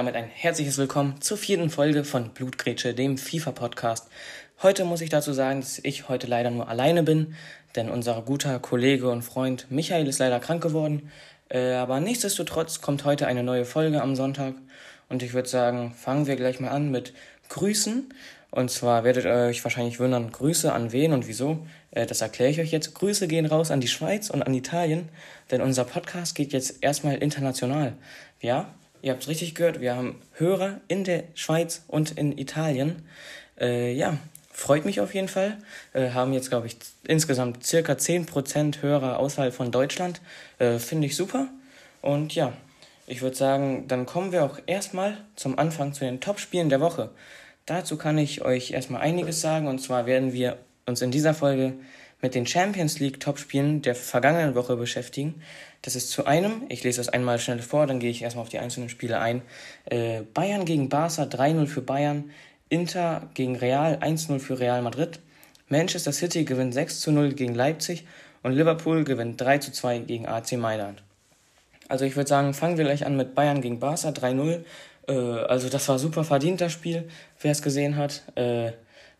Damit ein herzliches Willkommen zur vierten Folge von Blutgrätsche, dem FIFA-Podcast. Heute muss ich dazu sagen, dass ich heute leider nur alleine bin, denn unser guter Kollege und Freund Michael ist leider krank geworden. Äh, aber nichtsdestotrotz kommt heute eine neue Folge am Sonntag und ich würde sagen, fangen wir gleich mal an mit Grüßen. Und zwar werdet ihr euch wahrscheinlich wundern, Grüße an wen und wieso. Äh, das erkläre ich euch jetzt. Grüße gehen raus an die Schweiz und an Italien, denn unser Podcast geht jetzt erstmal international. Ja, Ihr habt es richtig gehört, wir haben Hörer in der Schweiz und in Italien. Äh, ja, freut mich auf jeden Fall. Äh, haben jetzt, glaube ich, insgesamt circa 10% Hörer außerhalb von Deutschland. Äh, Finde ich super. Und ja, ich würde sagen, dann kommen wir auch erstmal zum Anfang zu den Top-Spielen der Woche. Dazu kann ich euch erstmal einiges sagen. Und zwar werden wir uns in dieser Folge mit den Champions League Topspielen der vergangenen Woche beschäftigen. Das ist zu einem, ich lese das einmal schnell vor, dann gehe ich erstmal auf die einzelnen Spiele ein. Äh, Bayern gegen Barca 3-0 für Bayern, Inter gegen Real 1-0 für Real Madrid, Manchester City gewinnt 6-0 gegen Leipzig und Liverpool gewinnt 3-2 gegen AC Mailand. Also ich würde sagen, fangen wir gleich an mit Bayern gegen Barca 3-0. Äh, also das war super verdient, das Spiel, wer es gesehen hat. Äh,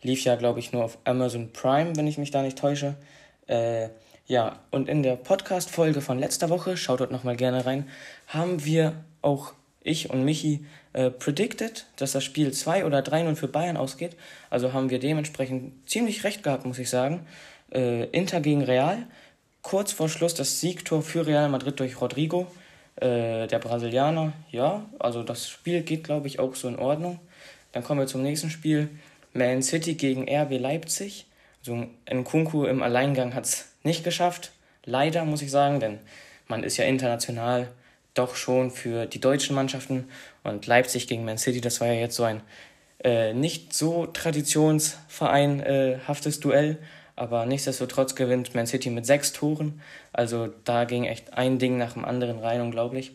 lief ja, glaube ich, nur auf Amazon Prime, wenn ich mich da nicht täusche. Äh, ja, und in der Podcast-Folge von letzter Woche, schaut dort nochmal gerne rein, haben wir auch ich und Michi äh, predicted, dass das Spiel 2 oder 3-0 für Bayern ausgeht. Also haben wir dementsprechend ziemlich recht gehabt, muss ich sagen. Äh, Inter gegen Real. Kurz vor Schluss das Siegtor für Real Madrid durch Rodrigo, äh, der Brasilianer. Ja, also das Spiel geht, glaube ich, auch so in Ordnung. Dann kommen wir zum nächsten Spiel. Man City gegen RB Leipzig. Also Nkunku im Alleingang hat es nicht geschafft. Leider, muss ich sagen, denn man ist ja international doch schon für die deutschen Mannschaften. Und Leipzig gegen Man City, das war ja jetzt so ein äh, nicht so traditionsvereinhaftes äh, Duell. Aber nichtsdestotrotz gewinnt Man City mit sechs Toren. Also da ging echt ein Ding nach dem anderen rein, unglaublich.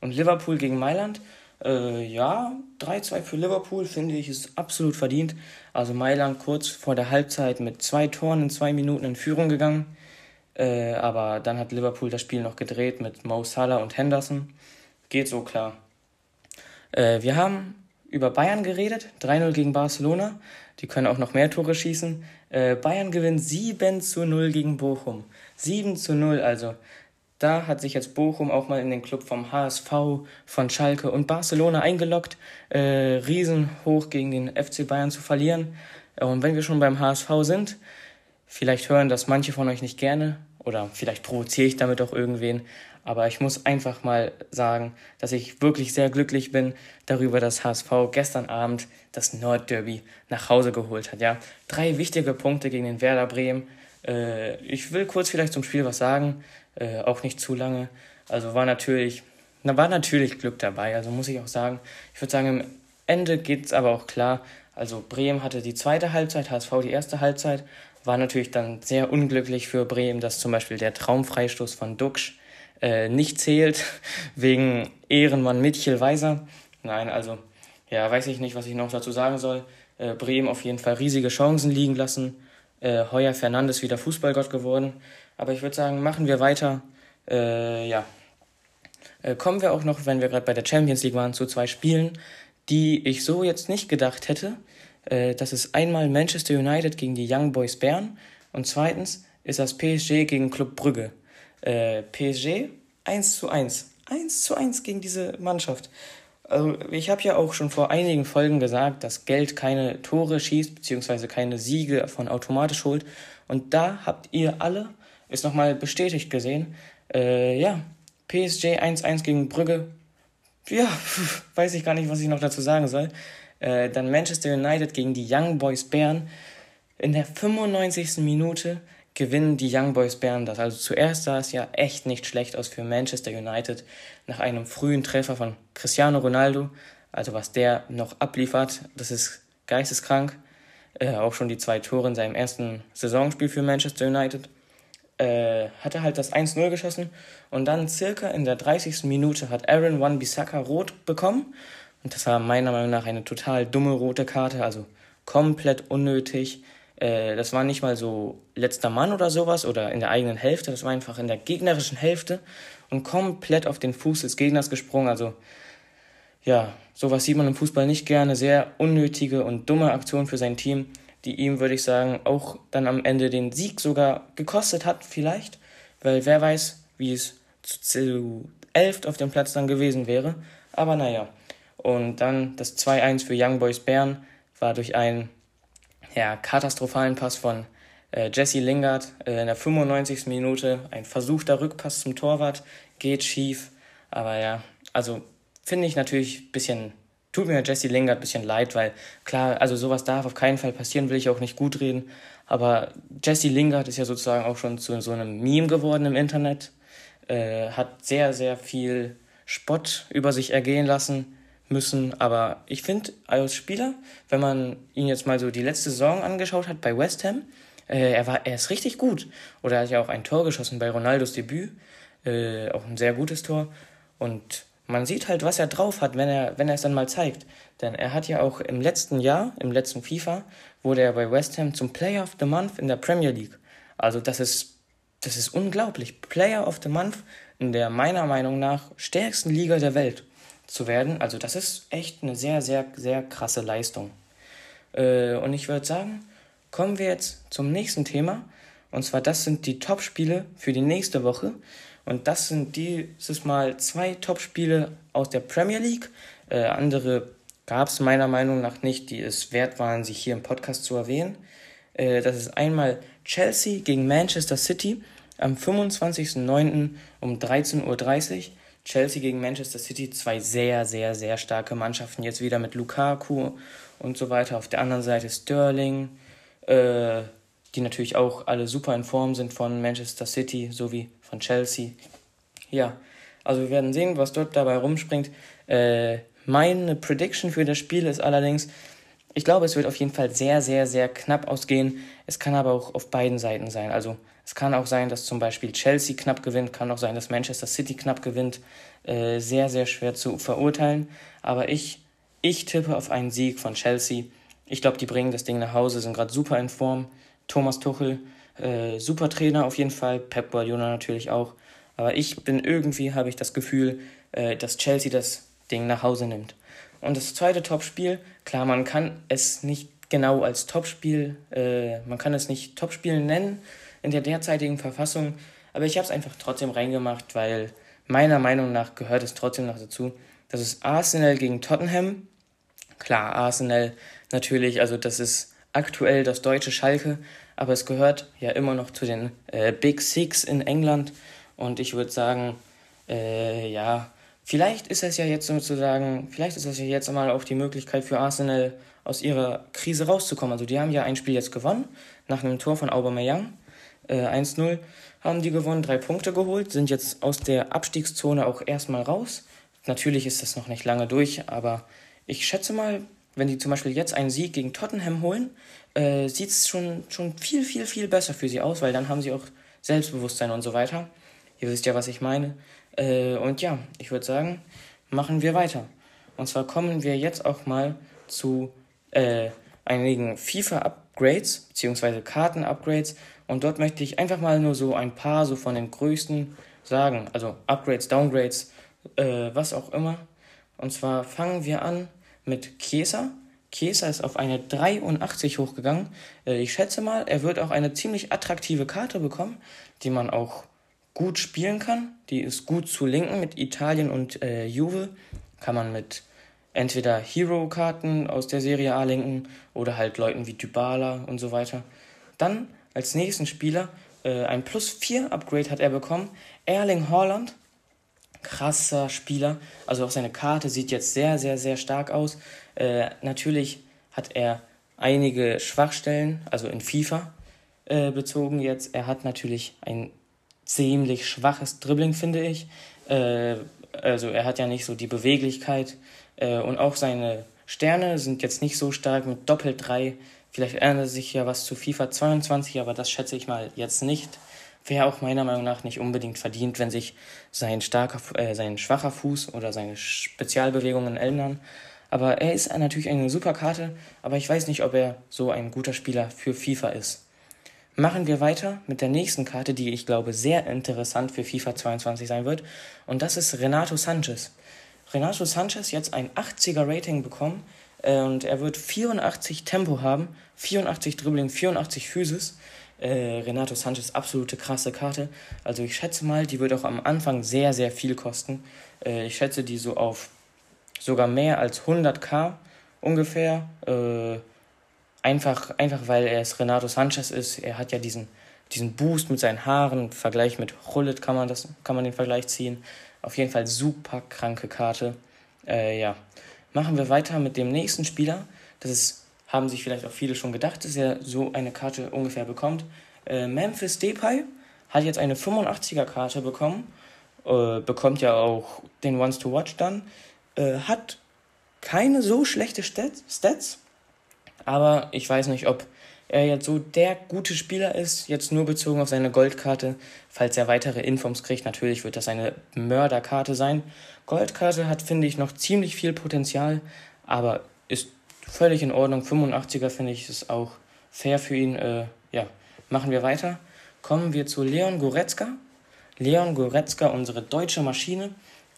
Und Liverpool gegen Mailand. Äh, ja, 3-2 für Liverpool finde ich ist absolut verdient. Also Mailand kurz vor der Halbzeit mit zwei Toren in zwei Minuten in Führung gegangen. Äh, aber dann hat Liverpool das Spiel noch gedreht mit Mo Salah und Henderson. Geht so klar. Äh, wir haben über Bayern geredet, 3-0 gegen Barcelona. Die können auch noch mehr Tore schießen. Äh, Bayern gewinnt 7 zu 0 gegen Bochum. 7 zu 0, also da hat sich jetzt Bochum auch mal in den Club vom HSV, von Schalke und Barcelona eingeloggt, äh, riesenhoch gegen den FC Bayern zu verlieren. Und wenn wir schon beim HSV sind, vielleicht hören das manche von euch nicht gerne oder vielleicht provoziere ich damit auch irgendwen, aber ich muss einfach mal sagen, dass ich wirklich sehr glücklich bin darüber, dass HSV gestern Abend das Nordderby nach Hause geholt hat. Ja, drei wichtige Punkte gegen den Werder Bremen. Äh, ich will kurz vielleicht zum Spiel was sagen äh, auch nicht zu lange. Also war natürlich, da war natürlich Glück dabei, also muss ich auch sagen. Ich würde sagen, im Ende geht es aber auch klar. Also Bremen hatte die zweite Halbzeit, HSV die erste Halbzeit. War natürlich dann sehr unglücklich für Bremen, dass zum Beispiel der Traumfreistoß von Duxch äh, nicht zählt, wegen Ehrenmann Mitchell Weiser. Nein, also, ja, weiß ich nicht, was ich noch dazu sagen soll. Äh, Bremen auf jeden Fall riesige Chancen liegen lassen. Äh, Heuer Fernandes wieder Fußballgott geworden. Aber ich würde sagen, machen wir weiter. Äh, ja. Äh, kommen wir auch noch, wenn wir gerade bei der Champions League waren, zu zwei Spielen, die ich so jetzt nicht gedacht hätte. Äh, das ist einmal Manchester United gegen die Young Boys Bern und zweitens ist das PSG gegen Club Brügge. Äh, PSG 1 zu 1. 1 zu 1 gegen diese Mannschaft. Also ich habe ja auch schon vor einigen Folgen gesagt, dass Geld keine Tore schießt, beziehungsweise keine Siege von automatisch holt. Und da habt ihr alle ist nochmal bestätigt gesehen. Äh, ja, PSG 1-1 gegen Brügge. Ja, weiß ich gar nicht, was ich noch dazu sagen soll. Äh, dann Manchester United gegen die Young Boys Bern. In der 95. Minute gewinnen die Young Boys Bern das. Also zuerst sah es ja echt nicht schlecht aus für Manchester United nach einem frühen Treffer von Cristiano Ronaldo. Also was der noch abliefert, das ist geisteskrank. Äh, auch schon die zwei Tore in seinem ersten Saisonspiel für Manchester United äh, hat er halt das 1-0 geschossen und dann circa in der 30. Minute hat Aaron Wan-Bissaka rot bekommen und das war meiner Meinung nach eine total dumme rote Karte, also komplett unnötig. Äh, das war nicht mal so letzter Mann oder sowas oder in der eigenen Hälfte, das war einfach in der gegnerischen Hälfte und komplett auf den Fuß des Gegners gesprungen, also ja, sowas sieht man im Fußball nicht gerne. Sehr unnötige und dumme Aktion für sein Team, die ihm, würde ich sagen, auch dann am Ende den Sieg sogar gekostet hat, vielleicht. Weil wer weiß, wie es zu elf auf dem Platz dann gewesen wäre. Aber naja. Und dann das 2-1 für Young Boys Bern war durch einen ja, katastrophalen Pass von äh, Jesse Lingard äh, in der 95. Minute. Ein versuchter Rückpass zum Torwart, geht schief. Aber ja, also finde ich natürlich ein bisschen, tut mir Jesse Lingard ein bisschen leid, weil klar, also sowas darf auf keinen Fall passieren, will ich auch nicht gut reden. Aber Jesse Lingard ist ja sozusagen auch schon zu so einem Meme geworden im Internet. Äh, hat sehr, sehr viel Spott über sich ergehen lassen müssen. Aber ich finde, als Spieler, wenn man ihn jetzt mal so die letzte Saison angeschaut hat bei West Ham, äh, er, war, er ist richtig gut. Oder er hat ja auch ein Tor geschossen bei Ronaldos Debüt. Äh, auch ein sehr gutes Tor. Und man sieht halt, was er drauf hat, wenn er, wenn er es dann mal zeigt. Denn er hat ja auch im letzten Jahr, im letzten FIFA, wurde er bei West Ham zum Player of the Month in der Premier League. Also das ist, das ist unglaublich. Player of the Month in der meiner Meinung nach stärksten Liga der Welt zu werden. Also das ist echt eine sehr, sehr, sehr krasse Leistung. Äh, und ich würde sagen, kommen wir jetzt zum nächsten Thema. Und zwar, das sind die Top-Spiele für die nächste Woche. Und das sind dieses Mal zwei Top-Spiele aus der Premier League. Äh, andere gab es meiner Meinung nach nicht, die es wert waren, sich hier im Podcast zu erwähnen. Äh, das ist einmal Chelsea gegen Manchester City am 25.09. um 13.30 Uhr. Chelsea gegen Manchester City, zwei sehr, sehr, sehr starke Mannschaften. Jetzt wieder mit Lukaku und so weiter. Auf der anderen Seite Sterling, äh, die natürlich auch alle super in Form sind von Manchester City sowie von Chelsea. Ja, also wir werden sehen, was dort dabei rumspringt. Äh, meine Prediction für das Spiel ist allerdings, ich glaube, es wird auf jeden Fall sehr, sehr, sehr knapp ausgehen. Es kann aber auch auf beiden Seiten sein. Also es kann auch sein, dass zum Beispiel Chelsea knapp gewinnt, kann auch sein, dass Manchester City knapp gewinnt. Äh, sehr, sehr schwer zu verurteilen. Aber ich, ich tippe auf einen Sieg von Chelsea. Ich glaube, die bringen das Ding nach Hause, sind gerade super in Form. Thomas Tuchel äh, super Trainer auf jeden Fall, Pep Guardiola natürlich auch. Aber ich bin irgendwie, habe ich das Gefühl, äh, dass Chelsea das Ding nach Hause nimmt. Und das zweite Topspiel, klar, man kann es nicht genau als Topspiel, äh, man kann es nicht Topspiel nennen in der derzeitigen Verfassung, aber ich habe es einfach trotzdem reingemacht, weil meiner Meinung nach gehört es trotzdem noch dazu. Das ist Arsenal gegen Tottenham. Klar, Arsenal natürlich, also das ist aktuell das deutsche Schalke, aber es gehört ja immer noch zu den äh, Big Six in England und ich würde sagen, äh, ja, vielleicht ist es ja jetzt sozusagen, vielleicht ist es ja jetzt mal auch die Möglichkeit für Arsenal aus ihrer Krise rauszukommen. Also die haben ja ein Spiel jetzt gewonnen, nach einem Tor von Aubameyang, äh, 1-0 haben die gewonnen, drei Punkte geholt, sind jetzt aus der Abstiegszone auch erstmal raus. Natürlich ist das noch nicht lange durch, aber ich schätze mal, wenn die zum Beispiel jetzt einen Sieg gegen Tottenham holen, äh, sieht es schon, schon viel, viel, viel besser für sie aus, weil dann haben sie auch Selbstbewusstsein und so weiter. Ihr wisst ja, was ich meine. Äh, und ja, ich würde sagen, machen wir weiter. Und zwar kommen wir jetzt auch mal zu äh, einigen FIFA-Upgrades, beziehungsweise Karten-Upgrades. Und dort möchte ich einfach mal nur so ein paar so von den größten sagen. Also Upgrades, Downgrades, äh, was auch immer. Und zwar fangen wir an mit Chiesa. Chiesa ist auf eine 83 hochgegangen. Äh, ich schätze mal, er wird auch eine ziemlich attraktive Karte bekommen, die man auch gut spielen kann. Die ist gut zu linken mit Italien und äh, Juve. Kann man mit entweder Hero-Karten aus der Serie A linken oder halt Leuten wie Dybala und so weiter. Dann als nächsten Spieler äh, ein Plus 4 Upgrade hat er bekommen. Erling Haaland krasser Spieler. Also auch seine Karte sieht jetzt sehr, sehr, sehr stark aus. Äh, natürlich hat er einige Schwachstellen, also in FIFA äh, bezogen jetzt. Er hat natürlich ein ziemlich schwaches Dribbling, finde ich. Äh, also er hat ja nicht so die Beweglichkeit äh, und auch seine Sterne sind jetzt nicht so stark mit Doppel 3. Vielleicht ändert sich ja was zu FIFA 22, aber das schätze ich mal jetzt nicht wäre auch meiner Meinung nach nicht unbedingt verdient, wenn sich sein starker, äh, sein schwacher Fuß oder seine Spezialbewegungen ändern. Aber er ist natürlich eine super Karte, aber ich weiß nicht, ob er so ein guter Spieler für FIFA ist. Machen wir weiter mit der nächsten Karte, die ich glaube sehr interessant für FIFA 22 sein wird. Und das ist Renato Sanchez. Renato Sanchez jetzt ein 80er Rating bekommen äh, und er wird 84 Tempo haben, 84 Dribbling, 84 Physis. Äh, Renato Sanchez absolute krasse Karte. Also ich schätze mal, die wird auch am Anfang sehr, sehr viel kosten. Äh, ich schätze die so auf sogar mehr als 100k ungefähr. Äh, einfach, einfach weil er es Renato Sanchez ist. Er hat ja diesen, diesen Boost mit seinen Haaren. Vergleich mit Hullet kann man, das, kann man den Vergleich ziehen. Auf jeden Fall super kranke Karte. Äh, ja. Machen wir weiter mit dem nächsten Spieler. Das ist haben sich vielleicht auch viele schon gedacht, dass er so eine Karte ungefähr bekommt. Äh, Memphis Depay hat jetzt eine 85er Karte bekommen, äh, bekommt ja auch den Ones to Watch dann, äh, hat keine so schlechte Stats, aber ich weiß nicht, ob er jetzt so der gute Spieler ist, jetzt nur bezogen auf seine Goldkarte. Falls er weitere Infos kriegt, natürlich wird das eine Mörderkarte sein. Goldkarte hat, finde ich, noch ziemlich viel Potenzial, aber ist völlig in Ordnung. 85er finde ich ist auch fair für ihn. Äh, ja, machen wir weiter. Kommen wir zu Leon Goretzka. Leon Goretzka, unsere deutsche Maschine,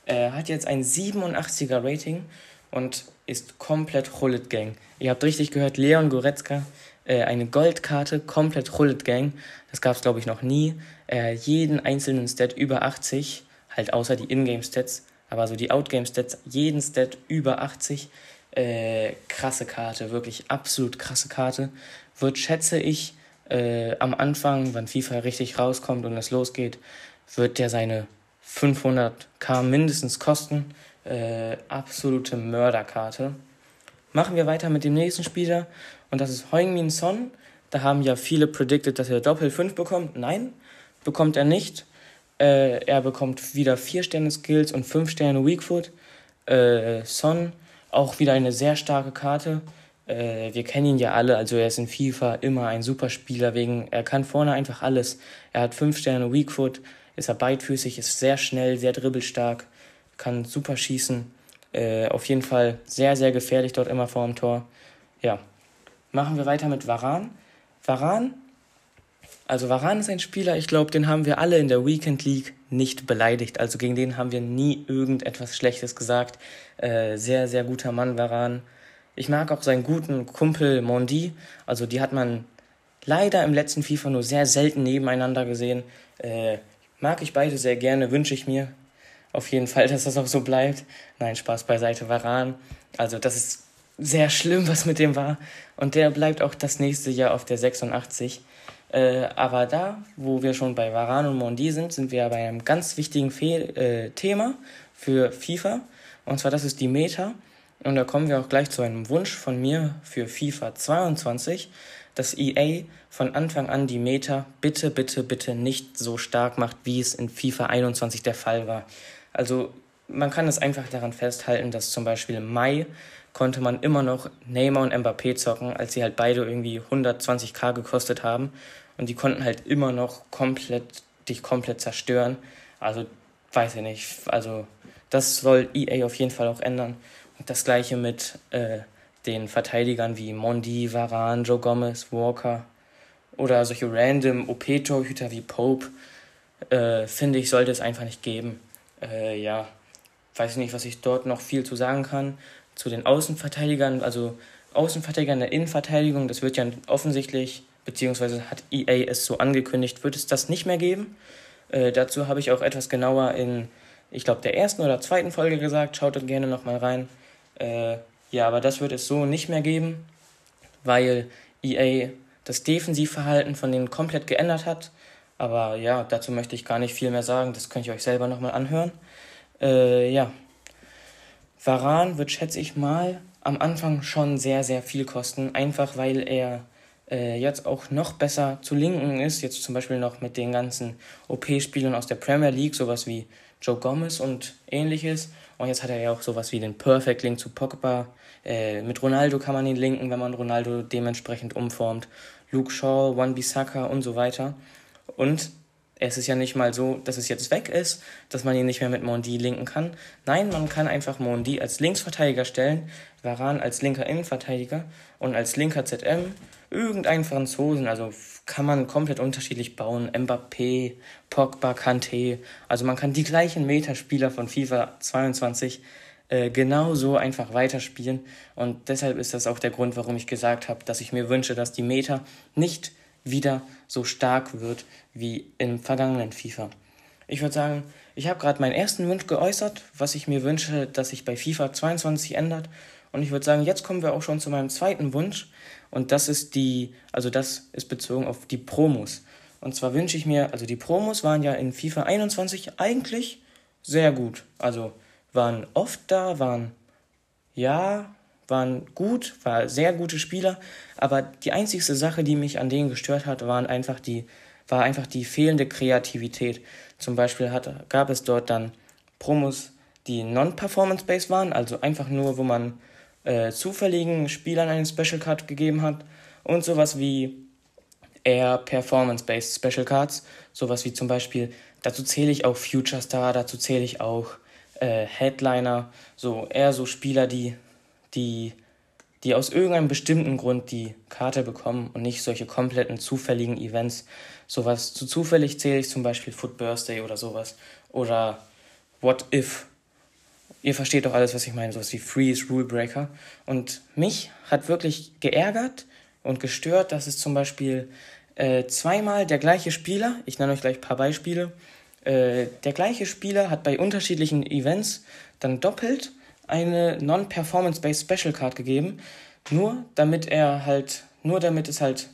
äh, hat jetzt ein 87er Rating und ist komplett Hullet Gang. Ihr habt richtig gehört, Leon Goretzka, äh, eine Goldkarte, komplett Hullet Gang. Das gab es, glaube ich, noch nie. Äh, jeden einzelnen Stat über 80, halt außer die Ingame-Stats, aber so die Outgame-Stats, jeden Stat über 80. Äh, krasse Karte, wirklich absolut krasse Karte. Wird, schätze ich, äh, am Anfang, wann FIFA richtig rauskommt und es losgeht, wird der seine 500k mindestens kosten. Äh, absolute Mörderkarte. Machen wir weiter mit dem nächsten Spieler und das ist Heung-Min Son. Da haben ja viele predicted, dass er Doppel 5 bekommt. Nein, bekommt er nicht. Äh, er bekommt wieder 4 Sterne Skills und 5 Sterne Weakfoot. Äh, Son auch wieder eine sehr starke Karte. Äh, wir kennen ihn ja alle, also er ist in FIFA immer ein super Spieler, wegen er kann vorne einfach alles. Er hat 5 Sterne Weakfoot, ist er beidfüßig, ist sehr schnell, sehr dribbelstark, kann super schießen. Äh, auf jeden Fall sehr, sehr gefährlich dort immer vor dem Tor. Ja, machen wir weiter mit Varan. Varan also Varan ist ein Spieler, ich glaube, den haben wir alle in der Weekend League nicht beleidigt. Also gegen den haben wir nie irgendetwas Schlechtes gesagt. Äh, sehr, sehr guter Mann Varan. Ich mag auch seinen guten Kumpel Mondi. Also die hat man leider im letzten FIFA nur sehr selten nebeneinander gesehen. Äh, mag ich beide sehr gerne, wünsche ich mir auf jeden Fall, dass das auch so bleibt. Nein, Spaß beiseite, Varan. Also das ist sehr schlimm, was mit dem war. Und der bleibt auch das nächste Jahr auf der 86. Äh, aber da, wo wir schon bei Varan und Mondi sind, sind wir bei einem ganz wichtigen Fe äh, Thema für FIFA. Und zwar das ist die Meta. Und da kommen wir auch gleich zu einem Wunsch von mir für FIFA 22, dass EA von Anfang an die Meta bitte, bitte, bitte nicht so stark macht, wie es in FIFA 21 der Fall war. Also man kann es einfach daran festhalten, dass zum Beispiel im Mai konnte man immer noch Neymar und Mbappé zocken, als sie halt beide irgendwie 120k gekostet haben. Und die konnten halt immer noch komplett, dich komplett zerstören. Also, weiß ich nicht. Also, das soll EA auf jeden Fall auch ändern. Und das gleiche mit äh, den Verteidigern wie Mondi, Varan, Joe Gomez, Walker oder solche random OP-Torhüter wie Pope, äh, finde ich, sollte es einfach nicht geben. Äh, ja, weiß nicht, was ich dort noch viel zu sagen kann zu den Außenverteidigern, also Außenverteidiger in der Innenverteidigung, das wird ja offensichtlich, beziehungsweise hat EA es so angekündigt, wird es das nicht mehr geben. Äh, dazu habe ich auch etwas genauer in, ich glaube, der ersten oder zweiten Folge gesagt. Schaut dann gerne nochmal rein. Äh, ja, aber das wird es so nicht mehr geben, weil EA das Defensivverhalten von denen komplett geändert hat. Aber ja, dazu möchte ich gar nicht viel mehr sagen. Das könnt ihr euch selber nochmal anhören. Äh, ja, Varan wird, schätze ich mal, am Anfang schon sehr, sehr viel kosten, einfach weil er äh, jetzt auch noch besser zu linken ist, jetzt zum Beispiel noch mit den ganzen OP-Spielern aus der Premier League, sowas wie Joe Gomez und ähnliches. Und jetzt hat er ja auch sowas wie den Perfect Link zu Pogba. Äh, mit Ronaldo kann man ihn linken, wenn man Ronaldo dementsprechend umformt. Luke Shaw, One Bissaka und so weiter. Und es ist ja nicht mal so, dass es jetzt weg ist, dass man ihn nicht mehr mit Mondi linken kann. Nein, man kann einfach Mondi als Linksverteidiger stellen, Varan als linker Innenverteidiger und als linker ZM irgendeinen Franzosen. Also kann man komplett unterschiedlich bauen. Mbappé, Pogba, Kanté. Also man kann die gleichen Metaspieler von FIFA 22 äh, genau so einfach weiterspielen. Und deshalb ist das auch der Grund, warum ich gesagt habe, dass ich mir wünsche, dass die Meta nicht wieder so stark wird wie im vergangenen FIFA. Ich würde sagen, ich habe gerade meinen ersten Wunsch geäußert, was ich mir wünsche, dass sich bei FIFA 22 ändert. Und ich würde sagen, jetzt kommen wir auch schon zu meinem zweiten Wunsch. Und das ist die, also das ist bezogen auf die Promos. Und zwar wünsche ich mir, also die Promos waren ja in FIFA 21 eigentlich sehr gut. Also waren oft da, waren ja, waren gut, war sehr gute Spieler, aber die einzigste Sache, die mich an denen gestört hat, waren einfach die, war einfach die fehlende Kreativität. Zum Beispiel hat, gab es dort dann Promos, die non-performance-based waren, also einfach nur, wo man äh, zufälligen Spielern einen Special Card gegeben hat und sowas wie eher performance-based Special Cards, sowas wie zum Beispiel, dazu zähle ich auch Future Star, dazu zähle ich auch äh, Headliner, so eher so Spieler, die, die, die aus irgendeinem bestimmten Grund die Karte bekommen und nicht solche kompletten zufälligen Events. Sowas zu zufällig zähle ich zum Beispiel Foot Birthday oder sowas. Oder What If. Ihr versteht doch alles, was ich meine, sowas wie Freeze, Rule Breaker. Und mich hat wirklich geärgert und gestört, dass es zum Beispiel äh, zweimal der gleiche Spieler, ich nenne euch gleich ein paar Beispiele, äh, der gleiche Spieler hat bei unterschiedlichen Events dann doppelt eine Non-Performance-Based Special Card gegeben, nur damit er halt, nur damit es halt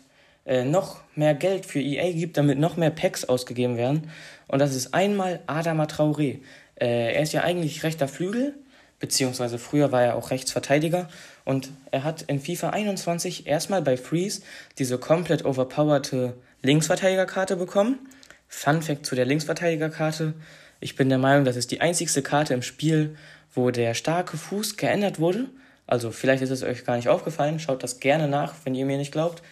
äh, noch mehr Geld für EA gibt, damit noch mehr Packs ausgegeben werden. Und das ist einmal Adama Traoré. Äh, er ist ja eigentlich rechter Flügel, beziehungsweise früher war er auch Rechtsverteidiger und er hat in FIFA 21 erstmal bei Freeze diese komplett overpowerte Linksverteidigerkarte bekommen Fun Fact zu der Linksverteidigerkarte. Ich bin der Meinung, das ist die einzigste Karte im Spiel, wo der starke Fuß geändert wurde. Also vielleicht ist es euch gar nicht aufgefallen, schaut das gerne nach, wenn ihr mir nicht glaubt.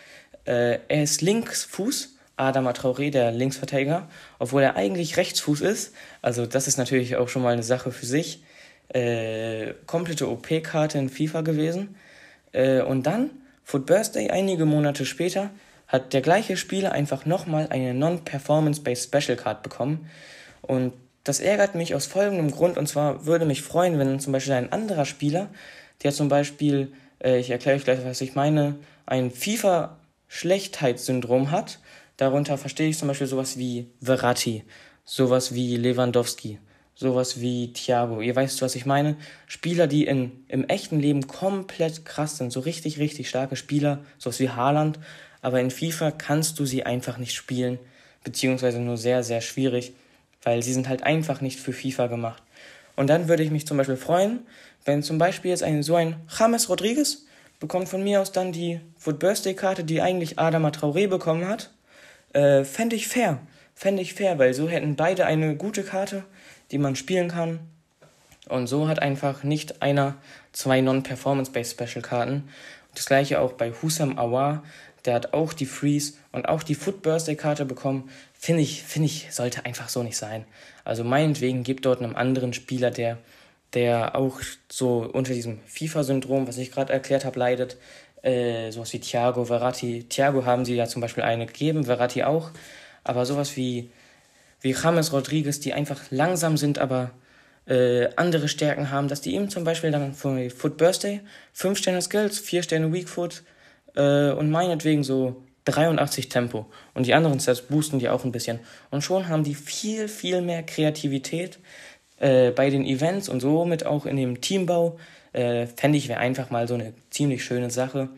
Äh, er ist Linksfuß, Adama Traoré, der Linksverteidiger, obwohl er eigentlich Rechtsfuß ist. Also das ist natürlich auch schon mal eine Sache für sich. Äh, komplette OP-Karte in FIFA gewesen. Äh, und dann, Foot Birthday, einige Monate später, hat der gleiche Spieler einfach nochmal eine Non-Performance-Based Special Card bekommen. Und das ärgert mich aus folgendem Grund. Und zwar würde mich freuen, wenn zum Beispiel ein anderer Spieler, der zum Beispiel, äh, ich erkläre euch gleich, was ich meine, ein FIFA-Schlechtheitssyndrom hat. Darunter verstehe ich zum Beispiel sowas wie Verratti, sowas wie Lewandowski, sowas wie Thiago. Ihr weißt, was ich meine? Spieler, die in, im echten Leben komplett krass sind, so richtig, richtig starke Spieler, sowas wie Haaland, aber in FIFA kannst du sie einfach nicht spielen, beziehungsweise nur sehr, sehr schwierig, weil sie sind halt einfach nicht für FIFA gemacht. Und dann würde ich mich zum Beispiel freuen, wenn zum Beispiel jetzt ein, so ein James Rodriguez bekommt von mir aus dann die Foot Birthday Karte, die eigentlich Adama Traoré bekommen hat. Äh, Fände ich fair. Fände ich fair, weil so hätten beide eine gute Karte, die man spielen kann. Und so hat einfach nicht einer zwei Non-Performance-Based Special Karten. Das gleiche auch bei Husam Awar, der hat auch die Freeze und auch die Foot Birthday Karte bekommen. Finde ich, finde ich, sollte einfach so nicht sein. Also meinetwegen gibt dort einem anderen Spieler, der, der auch so unter diesem FIFA-Syndrom, was ich gerade erklärt habe, leidet, äh, sowas wie Thiago, Verratti. Thiago haben sie ja zum Beispiel eine gegeben, Verratti auch. Aber sowas wie, wie James Rodriguez, die einfach langsam sind, aber äh, andere Stärken haben, dass die ihm zum Beispiel dann für Foot Birthday 5 Sterne Skills, 4 Sterne Weak Foot, äh, und meinetwegen so 83 Tempo. Und die anderen Sets boosten die auch ein bisschen. Und schon haben die viel, viel mehr Kreativität äh, bei den Events und somit auch in dem Teambau. Äh, Fände ich wäre einfach mal so eine ziemlich schöne Sache.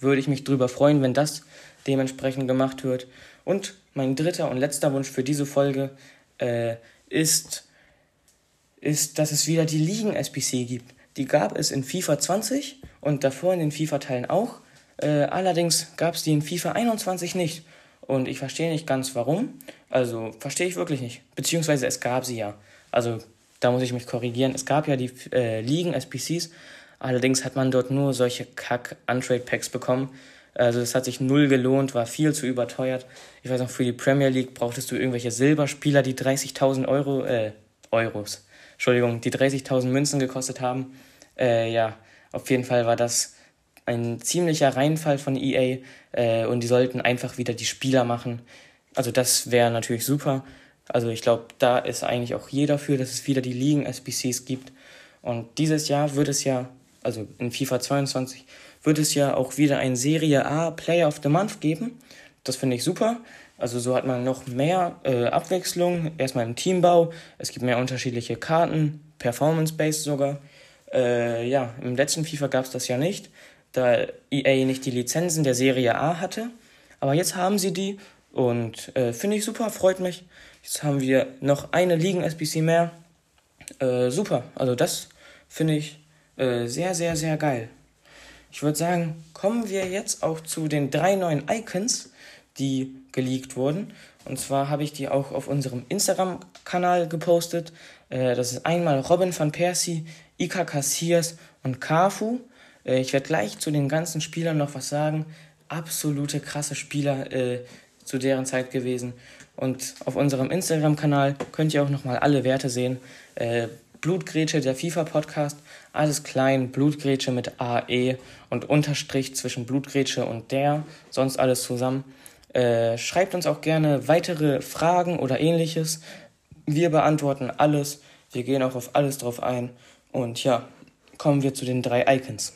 Würde ich mich drüber freuen, wenn das dementsprechend gemacht wird. Und mein dritter und letzter Wunsch für diese Folge äh, ist, ist, dass es wieder die Ligen-SPC gibt. Die gab es in FIFA 20 und davor in den FIFA-Teilen auch. Äh, allerdings gab es die in FIFA 21 nicht. Und ich verstehe nicht ganz warum. Also verstehe ich wirklich nicht. Beziehungsweise es gab sie ja. Also da muss ich mich korrigieren. Es gab ja die äh, Ligen SPCs. Allerdings hat man dort nur solche Kack-Untrade-Packs bekommen. Also es hat sich null gelohnt, war viel zu überteuert. Ich weiß noch, für die Premier League brauchtest du irgendwelche Silberspieler, die 30.000 Euro, äh, Euros, Entschuldigung, die 30.000 Münzen gekostet haben. Äh, ja, auf jeden Fall war das ein ziemlicher Reinfall von EA äh, und die sollten einfach wieder die Spieler machen. Also das wäre natürlich super. Also ich glaube, da ist eigentlich auch jeder für, dass es wieder die Ligen-SBCs gibt. Und dieses Jahr wird es ja, also in FIFA 22, wird es ja auch wieder ein Serie A Player of the Month geben. Das finde ich super. Also so hat man noch mehr äh, Abwechslung, erstmal im Teambau, es gibt mehr unterschiedliche Karten, Performance-Based sogar. Äh, ja, im letzten FIFA gab es das ja nicht, da EA nicht die Lizenzen der Serie A hatte. Aber jetzt haben sie die und äh, finde ich super, freut mich. Jetzt haben wir noch eine Ligen-SBC mehr. Äh, super, also das finde ich äh, sehr, sehr, sehr geil. Ich würde sagen, kommen wir jetzt auch zu den drei neuen Icons, die geleakt wurden. Und zwar habe ich die auch auf unserem Instagram-Kanal gepostet. Äh, das ist einmal Robin van Persie, Ika Cassias und Kafu. Äh, ich werde gleich zu den ganzen Spielern noch was sagen. Absolute krasse Spieler äh, zu deren Zeit gewesen. Und auf unserem Instagram-Kanal könnt ihr auch nochmal alle Werte sehen. Äh, Blutgrätsche, der FIFA-Podcast, alles klein, Blutgrätsche mit AE und Unterstrich zwischen Blutgrätsche und der, sonst alles zusammen. Äh, schreibt uns auch gerne weitere Fragen oder ähnliches. Wir beantworten alles. Wir gehen auch auf alles drauf ein. Und ja, kommen wir zu den drei Icons.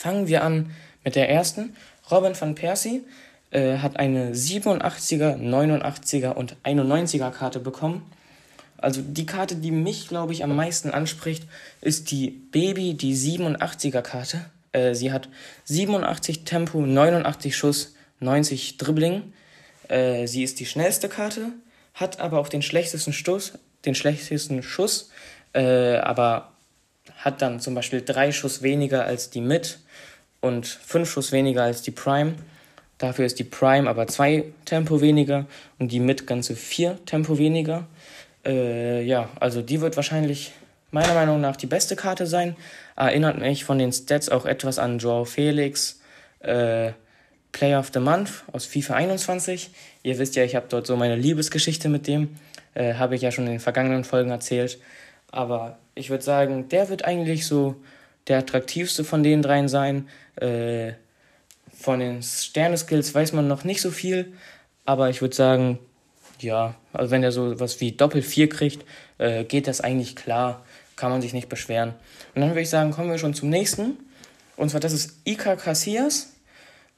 Fangen wir an mit der ersten. Robin van Persie äh, hat eine 87er, 89er und 91er Karte bekommen. Also die Karte, die mich, glaube ich, am meisten anspricht, ist die Baby, die 87er Karte. Äh, sie hat 87 Tempo, 89 Schuss, 90 Dribbling. Äh, sie ist die schnellste Karte, hat aber auch den schlechtesten Stoß, den schlechtesten Schuss, äh, aber hat dann zum Beispiel drei Schuss weniger als die Mid und fünf Schuss weniger als die Prime. Dafür ist die Prime aber zwei Tempo weniger und die Mid ganze vier Tempo weniger. Äh, ja, also die wird wahrscheinlich meiner Meinung nach die beste Karte sein. Erinnert mich von den Stats auch etwas an Joao Felix, äh, Player of the Month aus FIFA 21. Ihr wisst ja, ich habe dort so meine Liebesgeschichte mit dem. Äh, habe ich ja schon in den vergangenen Folgen erzählt. Aber ich würde sagen, der wird eigentlich so der attraktivste von den dreien sein. Äh, von den Sterneskills weiß man noch nicht so viel. Aber ich würde sagen, ja, also wenn er so was wie Doppel 4 kriegt, äh, geht das eigentlich klar. Kann man sich nicht beschweren. Und dann würde ich sagen, kommen wir schon zum nächsten. Und zwar, das ist Ika Casillas.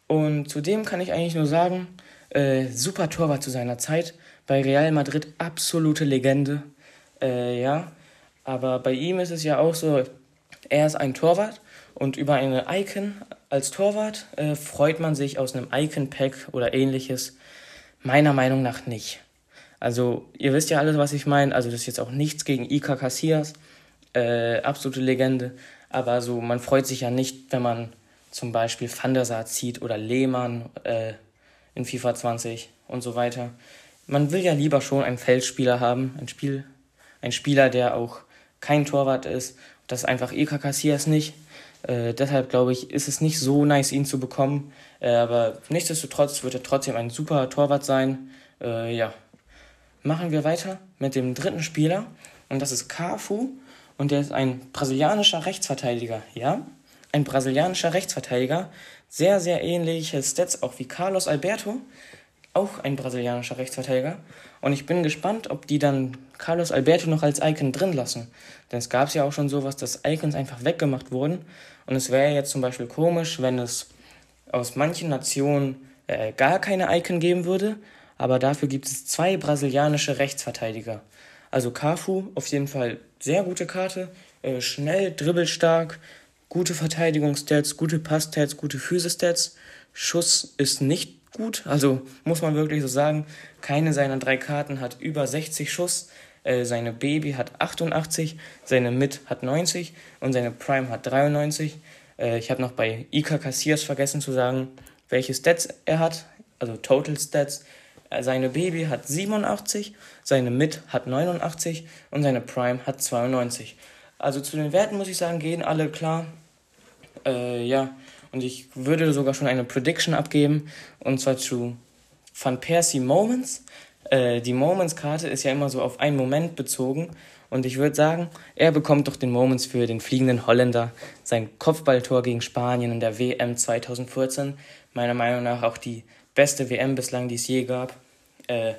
Und zudem kann ich eigentlich nur sagen, äh, super Torwart zu seiner Zeit. Bei Real Madrid absolute Legende. Äh, ja, aber bei ihm ist es ja auch so, er ist ein Torwart und über eine Icon als Torwart äh, freut man sich aus einem Icon-Pack oder ähnliches meiner Meinung nach nicht. Also, ihr wisst ja alles, was ich meine. Also, das ist jetzt auch nichts gegen Ika Casillas. Äh, absolute Legende. Aber so, man freut sich ja nicht, wenn man zum Beispiel Van der Sar zieht oder Lehmann äh, in FIFA 20 und so weiter. Man will ja lieber schon einen Feldspieler haben, ein Spiel, ein Spieler, der auch kein Torwart ist. Das ist einfach Ika Casillas nicht. Äh, deshalb glaube ich, ist es nicht so nice, ihn zu bekommen. Äh, aber nichtsdestotrotz wird er trotzdem ein super Torwart sein. Äh, ja, machen wir weiter mit dem dritten Spieler und das ist Cafu und der ist ein brasilianischer Rechtsverteidiger, ja? Ein brasilianischer Rechtsverteidiger, sehr, sehr ähnliche Stats auch wie Carlos Alberto, auch ein brasilianischer Rechtsverteidiger. Und ich bin gespannt, ob die dann Carlos Alberto noch als Icon drin lassen. Denn es gab ja auch schon sowas, dass Icons einfach weggemacht wurden. Und es wäre jetzt zum Beispiel komisch, wenn es aus manchen Nationen äh, gar keine Icon geben würde, aber dafür gibt es zwei brasilianische Rechtsverteidiger. Also Cafu auf jeden Fall sehr gute Karte, äh, schnell, dribbelstark, gute Verteidigungsstats, gute Passstats, gute Physistats. Schuss ist nicht gut, also muss man wirklich so sagen, keine seiner drei Karten hat über 60 Schuss. Äh, seine Baby hat 88, seine Mid hat 90 und seine Prime hat 93. Äh, ich habe noch bei Ika Cassias vergessen zu sagen, welche Stats er hat, also Total Stats. Seine Baby hat 87, seine Mid hat 89 und seine Prime hat 92. Also zu den Werten muss ich sagen, gehen alle klar. Äh, ja, und ich würde sogar schon eine Prediction abgeben, und zwar zu Van Persie Moments. Äh, die Moments-Karte ist ja immer so auf einen Moment bezogen. Und ich würde sagen, er bekommt doch den Moments für den fliegenden Holländer, sein Kopfballtor gegen Spanien in der WM 2014. Meiner Meinung nach auch die beste WM bislang, die es je gab äh,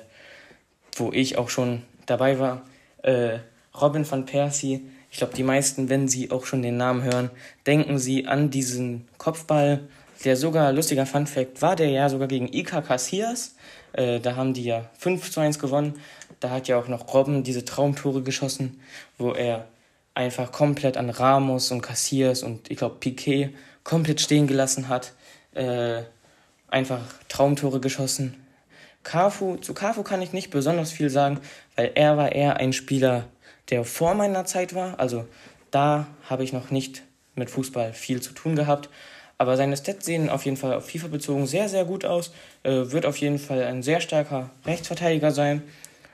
wo ich auch schon dabei war. Äh, Robin van Persie, Ich glaube, die meisten, wenn sie auch schon den Namen hören, denken sie an diesen Kopfball. Der sogar, lustiger Fun Fact, war der ja sogar gegen Ika Casillas. Äh, da haben die ja 5 zu 1 gewonnen. Da hat ja auch noch Robben diese Traumtore geschossen, wo er einfach komplett an Ramos und Casillas und ich glaube Piquet komplett stehen gelassen hat. Äh, einfach Traumtore geschossen. Cafu, zu Cafu kann ich nicht besonders viel sagen, weil er war eher ein Spieler, der vor meiner Zeit war. Also da habe ich noch nicht mit Fußball viel zu tun gehabt. Aber seine Stats sehen auf jeden Fall auf FIFA bezogen sehr, sehr gut aus. Äh, wird auf jeden Fall ein sehr starker Rechtsverteidiger sein.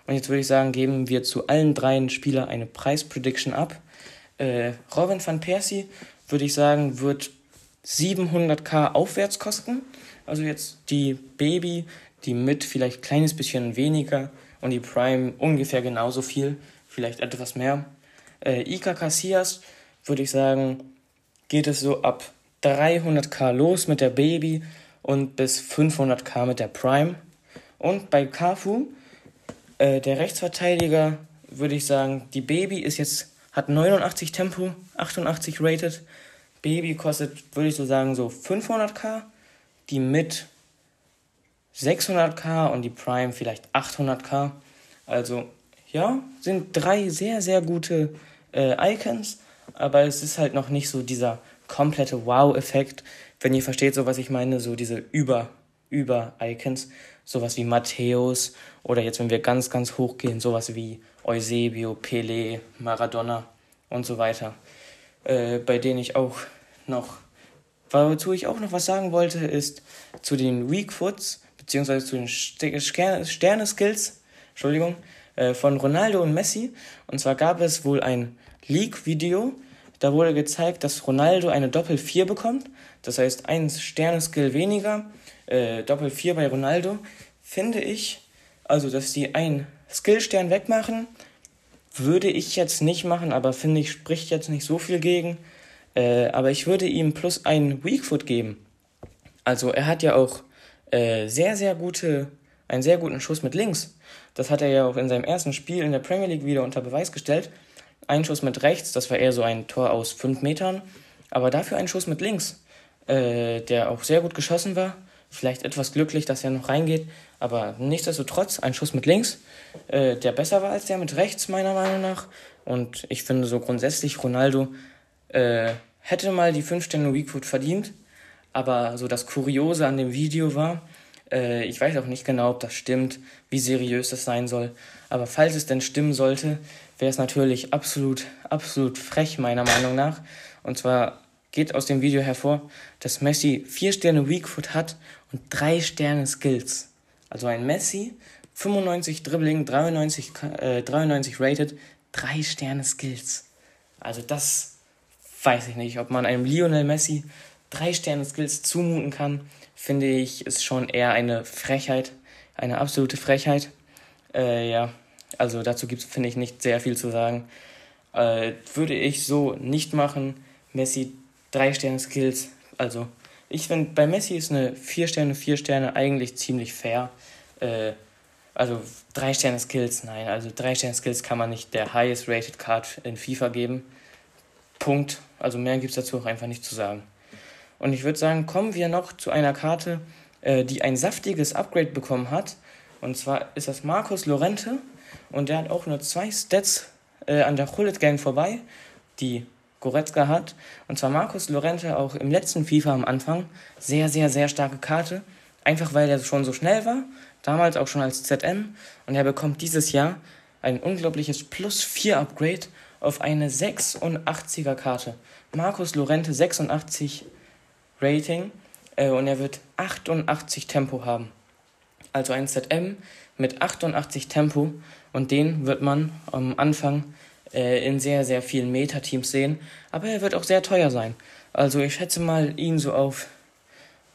Und jetzt würde ich sagen, geben wir zu allen dreien Spielern eine Preisprediction ab. Äh, Robin van Persie, würde ich sagen, wird 700k aufwärts kosten. Also jetzt die Baby, die mit vielleicht kleines bisschen weniger und die Prime ungefähr genauso viel, vielleicht etwas mehr. Äh, Ika Casillas würde ich sagen, geht es so ab 300k los mit der Baby und bis 500k mit der Prime. Und bei Kafu, äh, der Rechtsverteidiger, würde ich sagen, die Baby ist jetzt, hat 89 Tempo, 88 rated. Baby kostet, würde ich so sagen, so 500k. Die mit 600k und die Prime vielleicht 800k. Also ja, sind drei sehr, sehr gute äh, Icons, aber es ist halt noch nicht so dieser komplette Wow-Effekt, wenn ihr versteht, so was ich meine, so diese Über, Über-Icons, sowas wie Matthäus oder jetzt, wenn wir ganz, ganz hoch gehen, sowas wie Eusebio, Pelé, Maradona und so weiter, äh, bei denen ich auch noch, wozu ich auch noch was sagen wollte, ist zu den Weak Foots, beziehungsweise zu den Sterne-Skills, Entschuldigung, äh, von Ronaldo und Messi. Und zwar gab es wohl ein Leak-Video, da wurde gezeigt, dass Ronaldo eine Doppel-4 bekommt. Das heißt, ein Sterneskill weniger, äh, Doppel-4 bei Ronaldo. Finde ich, also dass die einen Skillstern wegmachen, würde ich jetzt nicht machen, aber finde ich, spricht jetzt nicht so viel gegen. Äh, aber ich würde ihm plus einen Weakfoot geben. Also er hat ja auch äh, sehr, sehr gute, einen sehr guten Schuss mit links. Das hat er ja auch in seinem ersten Spiel in der Premier League wieder unter Beweis gestellt. Ein Schuss mit rechts, das war eher so ein Tor aus fünf Metern, aber dafür ein Schuss mit links, äh, der auch sehr gut geschossen war. Vielleicht etwas glücklich, dass er noch reingeht, aber nichtsdestotrotz ein Schuss mit links, äh, der besser war als der mit rechts, meiner Meinung nach. Und ich finde so grundsätzlich, Ronaldo äh, hätte mal die 5 Sterne Weakfoot verdient. Aber so das Kuriose an dem Video war, äh, ich weiß auch nicht genau, ob das stimmt, wie seriös das sein soll. Aber falls es denn stimmen sollte, wäre es natürlich absolut, absolut frech, meiner Meinung nach. Und zwar geht aus dem Video hervor, dass Messi 4 Sterne Weakfoot hat und 3 Sterne Skills. Also ein Messi, 95 Dribbling, 93, äh, 93 rated, 3 Sterne Skills. Also das weiß ich nicht, ob man einem Lionel Messi drei Sterne Skills zumuten kann, finde ich, ist schon eher eine Frechheit, eine absolute Frechheit. Äh, ja, also dazu gibt es, finde ich, nicht sehr viel zu sagen. Äh, würde ich so nicht machen. Messi drei Sterne Skills, also ich finde, bei Messi ist eine vier Sterne, vier Sterne eigentlich ziemlich fair. Äh, also drei Sterne Skills, nein, also drei Sterne Skills kann man nicht der highest rated Card in FIFA geben. Punkt. Also mehr gibt es dazu auch einfach nicht zu sagen. Und ich würde sagen, kommen wir noch zu einer Karte, äh, die ein saftiges Upgrade bekommen hat. Und zwar ist das Markus Lorente. Und der hat auch nur zwei Stats äh, an der Hullet Gang vorbei, die Goretzka hat. Und zwar Markus Lorente auch im letzten FIFA am Anfang. Sehr, sehr, sehr starke Karte. Einfach weil er schon so schnell war. Damals auch schon als ZM. Und er bekommt dieses Jahr ein unglaubliches Plus 4 Upgrade auf eine 86er Karte. Markus Lorente 86 Rating äh, und er wird 88 Tempo haben. Also ein ZM mit 88 Tempo und den wird man am Anfang äh, in sehr, sehr vielen Meta-Teams sehen. Aber er wird auch sehr teuer sein. Also ich schätze mal ihn so auf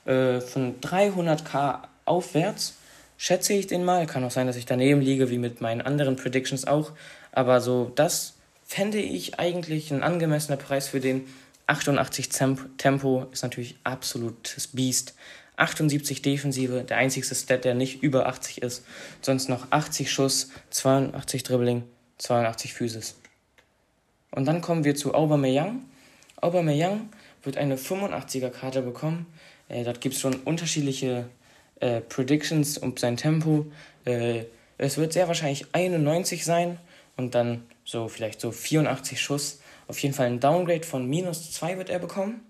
äh, von 300k aufwärts. Schätze ich den mal. Kann auch sein, dass ich daneben liege, wie mit meinen anderen Predictions auch. Aber so das fände ich eigentlich ein angemessener Preis für den. 88 Tempo ist natürlich absolutes Biest. 78 Defensive, der einzigste Stat, der nicht über 80 ist. Sonst noch 80 Schuss, 82 Dribbling, 82 Physis. Und dann kommen wir zu Aubameyang. Aubameyang wird eine 85er Karte bekommen. Äh, dort gibt es schon unterschiedliche äh, Predictions um sein Tempo. Äh, es wird sehr wahrscheinlich 91 sein und dann so vielleicht so 84 Schuss. Auf jeden Fall ein Downgrade von minus 2 wird er bekommen.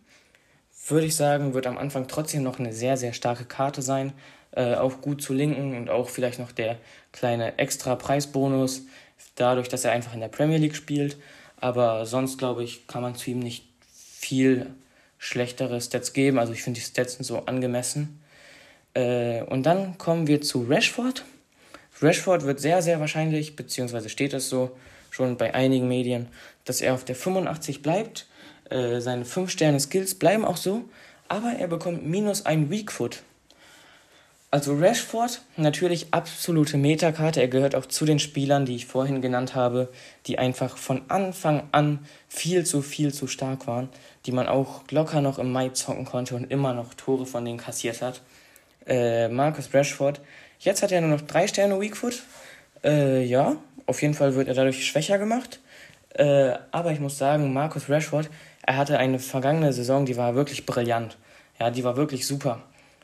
Würde ich sagen, wird am Anfang trotzdem noch eine sehr, sehr starke Karte sein. Äh, auch gut zu linken und auch vielleicht noch der kleine extra Preisbonus, dadurch, dass er einfach in der Premier League spielt. Aber sonst, glaube ich, kann man zu ihm nicht viel schlechtere Stats geben. Also ich finde die Stats sind so angemessen. Äh, und dann kommen wir zu Rashford. Rashford wird sehr, sehr wahrscheinlich, beziehungsweise steht es so schon bei einigen Medien, dass er auf der 85 bleibt. Äh, seine 5-Sterne-Skills bleiben auch so, aber er bekommt minus ein Weakfoot. Also Rashford, natürlich absolute Metakarte. Er gehört auch zu den Spielern, die ich vorhin genannt habe, die einfach von Anfang an viel zu, viel zu stark waren, die man auch locker noch im Mai zocken konnte und immer noch Tore von denen kassiert hat. Äh, Marcus Rashford. Jetzt hat er nur noch drei Sterne Weakfoot. Äh, ja, auf jeden Fall wird er dadurch schwächer gemacht. Äh, aber ich muss sagen, Marcus Rashford, er hatte eine vergangene Saison, die war wirklich brillant. Ja, die war wirklich super.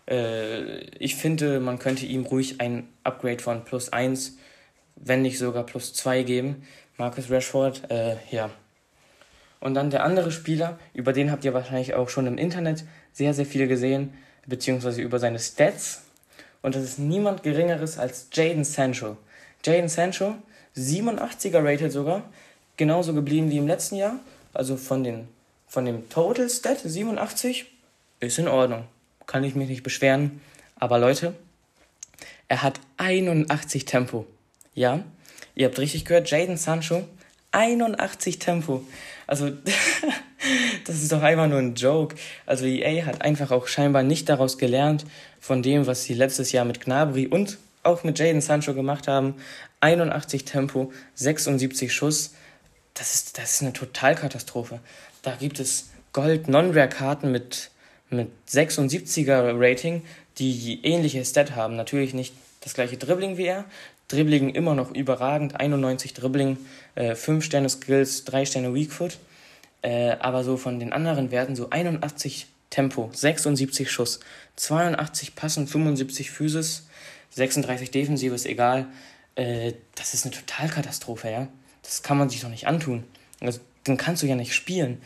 Äh, ich finde, man könnte ihm ruhig ein Upgrade von plus 1, wenn nicht sogar plus 2 geben. Marcus Rashford, äh, ja. Und dann der andere Spieler, über den habt ihr wahrscheinlich auch schon im Internet sehr, sehr viel gesehen, beziehungsweise über seine Stats. Und das ist niemand Geringeres als Jaden Sancho. Jaden Sancho, 87er rated sogar, genauso geblieben wie im letzten Jahr. Also von, den, von dem Total Stat 87 ist in Ordnung kann ich mich nicht beschweren. Aber Leute, er hat 81 Tempo. Ja, ihr habt richtig gehört, Jaden Sancho, 81 Tempo. Also, das ist doch einfach nur ein Joke. Also, EA hat einfach auch scheinbar nicht daraus gelernt, von dem, was sie letztes Jahr mit Gnabry und auch mit Jaden Sancho gemacht haben. 81 Tempo, 76 Schuss. Das ist, das ist eine Totalkatastrophe. Da gibt es Gold-Non-Rare-Karten mit mit 76er Rating, die ähnliche Stat haben. Natürlich nicht das gleiche Dribbling wie er. Dribbling immer noch überragend, 91 Dribbling, äh, 5 Sterne Skills, 3 Sterne Weakfoot. Äh, aber so von den anderen Werten so 81 Tempo, 76 Schuss, 82 Passen, 75 Physis, 36 Defensive ist egal. Äh, das ist eine Totalkatastrophe, ja. Das kann man sich doch nicht antun. Also, dann kannst du ja nicht spielen.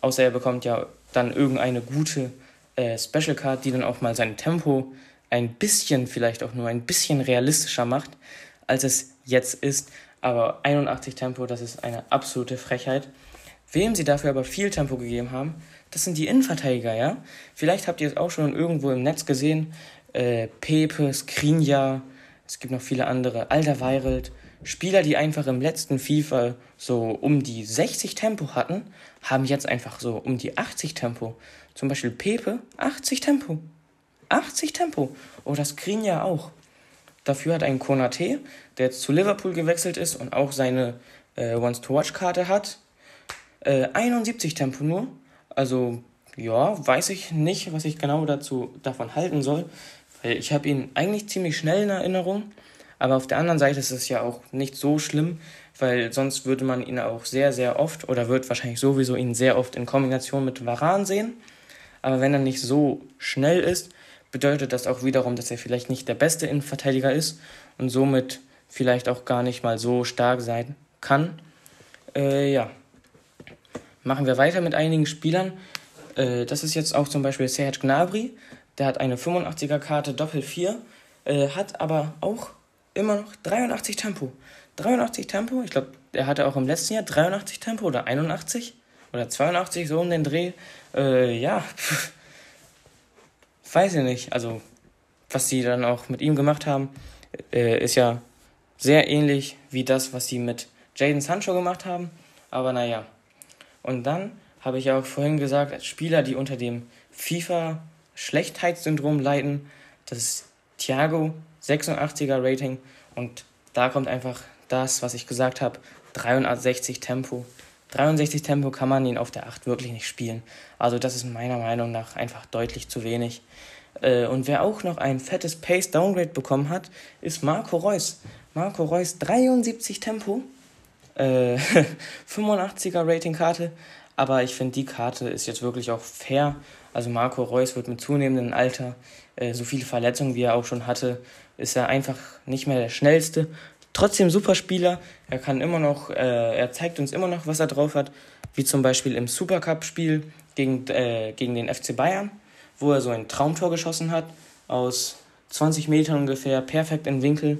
Außer er bekommt ja dann irgendeine gute äh, Special Card, die dann auch mal sein Tempo ein bisschen, vielleicht auch nur ein bisschen realistischer macht, als es jetzt ist. Aber 81 Tempo, das ist eine absolute Frechheit. Wem sie dafür aber viel Tempo gegeben haben, das sind die Innenverteidiger, ja? Vielleicht habt ihr es auch schon irgendwo im Netz gesehen. Äh, Pepe, Skrinja, es gibt noch viele andere. Alderweireld. Spieler, die einfach im letzten FIFA so um die 60 Tempo hatten, haben jetzt einfach so um die 80 Tempo. Zum Beispiel Pepe, 80 Tempo. 80 Tempo. Oh, das kriegen ja auch. Dafür hat ein Konate, der jetzt zu Liverpool gewechselt ist und auch seine äh, Once-to-Watch-Karte hat, äh, 71 Tempo nur. Also, ja, weiß ich nicht, was ich genau dazu davon halten soll. Weil ich habe ihn eigentlich ziemlich schnell in Erinnerung. Aber auf der anderen Seite ist es ja auch nicht so schlimm, weil sonst würde man ihn auch sehr, sehr oft oder wird wahrscheinlich sowieso ihn sehr oft in Kombination mit Varan sehen. Aber wenn er nicht so schnell ist, bedeutet das auch wiederum, dass er vielleicht nicht der beste Innenverteidiger ist und somit vielleicht auch gar nicht mal so stark sein kann. Äh, ja. Machen wir weiter mit einigen Spielern. Äh, das ist jetzt auch zum Beispiel Serge Gnabry. Der hat eine 85er Karte Doppel 4, äh, hat aber auch immer noch 83 Tempo. 83 Tempo, ich glaube, er hatte auch im letzten Jahr 83 Tempo oder 81 oder 82, so um den Dreh. Äh, ja, pff, weiß ich nicht. Also, was sie dann auch mit ihm gemacht haben, äh, ist ja sehr ähnlich wie das, was sie mit Jaden Sancho gemacht haben. Aber naja. Und dann habe ich auch vorhin gesagt, Spieler, die unter dem FIFA-Schlechtheitssyndrom leiden, das ist Thiago, 86er Rating. Und da kommt einfach das, was ich gesagt habe, 360 Tempo. 63 Tempo kann man ihn auf der 8 wirklich nicht spielen. Also das ist meiner Meinung nach einfach deutlich zu wenig. Äh, und wer auch noch ein fettes Pace Downgrade bekommen hat, ist Marco Reus. Marco Reus 73 Tempo. äh, 85er Rating-Karte. Aber ich finde, die Karte ist jetzt wirklich auch fair. Also Marco Reus wird mit zunehmendem Alter, äh, so viele Verletzungen wie er auch schon hatte, ist er einfach nicht mehr der schnellste. Trotzdem super Spieler. Er kann immer noch, äh, er zeigt uns immer noch, was er drauf hat. Wie zum Beispiel im Supercup-Spiel gegen, äh, gegen den FC Bayern, wo er so ein Traumtor geschossen hat. Aus 20 Metern ungefähr, perfekt im Winkel.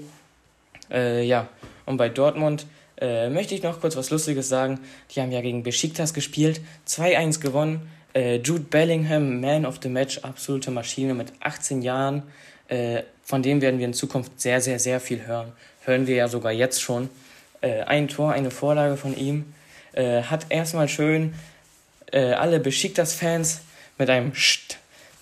Äh, ja, und bei Dortmund äh, möchte ich noch kurz was Lustiges sagen. Die haben ja gegen Besiktas gespielt, 2-1 gewonnen. Äh, Jude Bellingham, Man of the Match, absolute Maschine mit 18 Jahren. Äh, von dem werden wir in Zukunft sehr, sehr, sehr viel hören. Hören wir ja sogar jetzt schon. Äh, ein Tor, eine Vorlage von ihm. Äh, hat erstmal schön äh, alle Besiktas-Fans mit einem Scht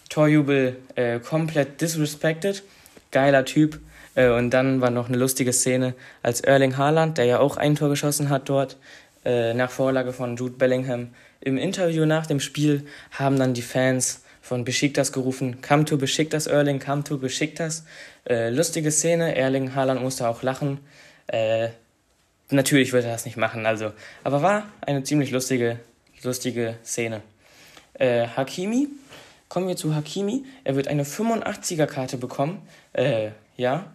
Torjubel komplett disrespected. Geiler Typ. Äh, und dann war noch eine lustige Szene, als Erling Haaland, der ja auch ein Tor geschossen hat dort, äh, nach Vorlage von Jude Bellingham, im Interview nach dem Spiel haben dann die Fans von Besiktas gerufen, come to Besiktas, Erling, come to Besiktas. Äh, lustige Szene, Erling Haaland musste auch lachen. Äh, natürlich würde er das nicht machen, also, aber war eine ziemlich lustige, lustige Szene. Äh, Hakimi, kommen wir zu Hakimi, er wird eine 85er-Karte bekommen, äh, ja,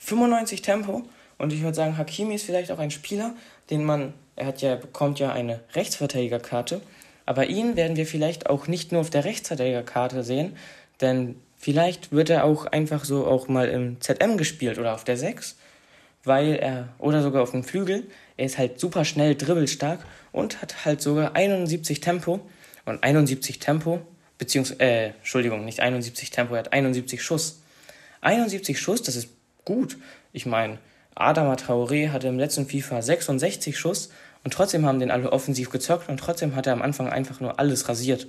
95 Tempo. Und ich würde sagen, Hakimi ist vielleicht auch ein Spieler, den man, er hat ja, bekommt ja eine Rechtsverteidigerkarte, aber ihn werden wir vielleicht auch nicht nur auf der Rechtsverteidigerkarte sehen, denn vielleicht wird er auch einfach so auch mal im ZM gespielt oder auf der 6, weil er, oder sogar auf dem Flügel, er ist halt super schnell, dribbelstark und hat halt sogar 71 Tempo und 71 Tempo, beziehungsweise, äh, Entschuldigung, nicht 71 Tempo, er hat 71 Schuss. 71 Schuss, das ist gut. Ich meine, Adama Traoré hatte im letzten FIFA 66 Schuss und trotzdem haben den alle offensiv gezockt und trotzdem hat er am Anfang einfach nur alles rasiert.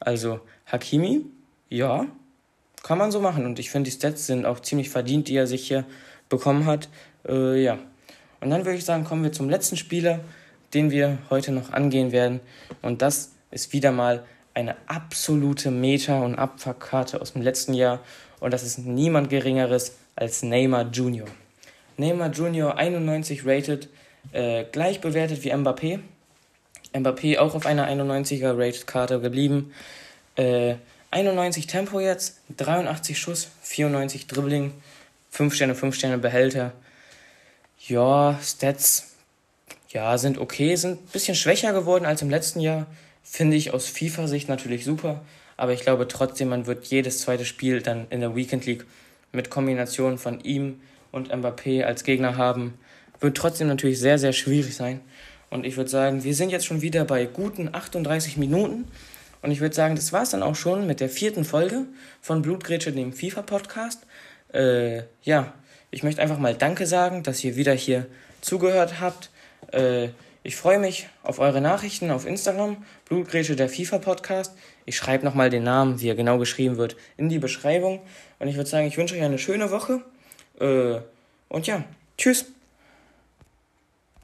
Also Hakimi, ja, kann man so machen und ich finde, die Stats sind auch ziemlich verdient, die er sich hier bekommen hat. Äh, ja. Und dann würde ich sagen, kommen wir zum letzten Spieler, den wir heute noch angehen werden. Und das ist wieder mal eine absolute Meta- und Abfuckkarte aus dem letzten Jahr. Und das ist niemand Geringeres als Neymar Jr. Neymar Jr. 91 rated, äh, gleich bewertet wie Mbappé. Mbappé auch auf einer 91er Rated Karte geblieben. Äh, 91 Tempo jetzt, 83 Schuss, 94 Dribbling, 5 Sterne, 5 Sterne Behälter. Ja, Stats, ja, sind okay, sind ein bisschen schwächer geworden als im letzten Jahr. Finde ich aus FIFA-Sicht natürlich super. Aber ich glaube trotzdem, man wird jedes zweite Spiel dann in der Weekend League mit Kombination von ihm und Mbappé als Gegner haben, wird trotzdem natürlich sehr, sehr schwierig sein. Und ich würde sagen, wir sind jetzt schon wieder bei guten 38 Minuten. Und ich würde sagen, das war es dann auch schon mit der vierten Folge von Blutgrätsche, dem FIFA-Podcast. Äh, ja, ich möchte einfach mal Danke sagen, dass ihr wieder hier zugehört habt. Äh, ich freue mich auf eure Nachrichten auf Instagram, Blutgrätsche der FIFA Podcast. Ich schreibe nochmal den Namen, wie er genau geschrieben wird, in die Beschreibung. Und ich würde sagen, ich wünsche euch eine schöne Woche. Äh, und ja, tschüss.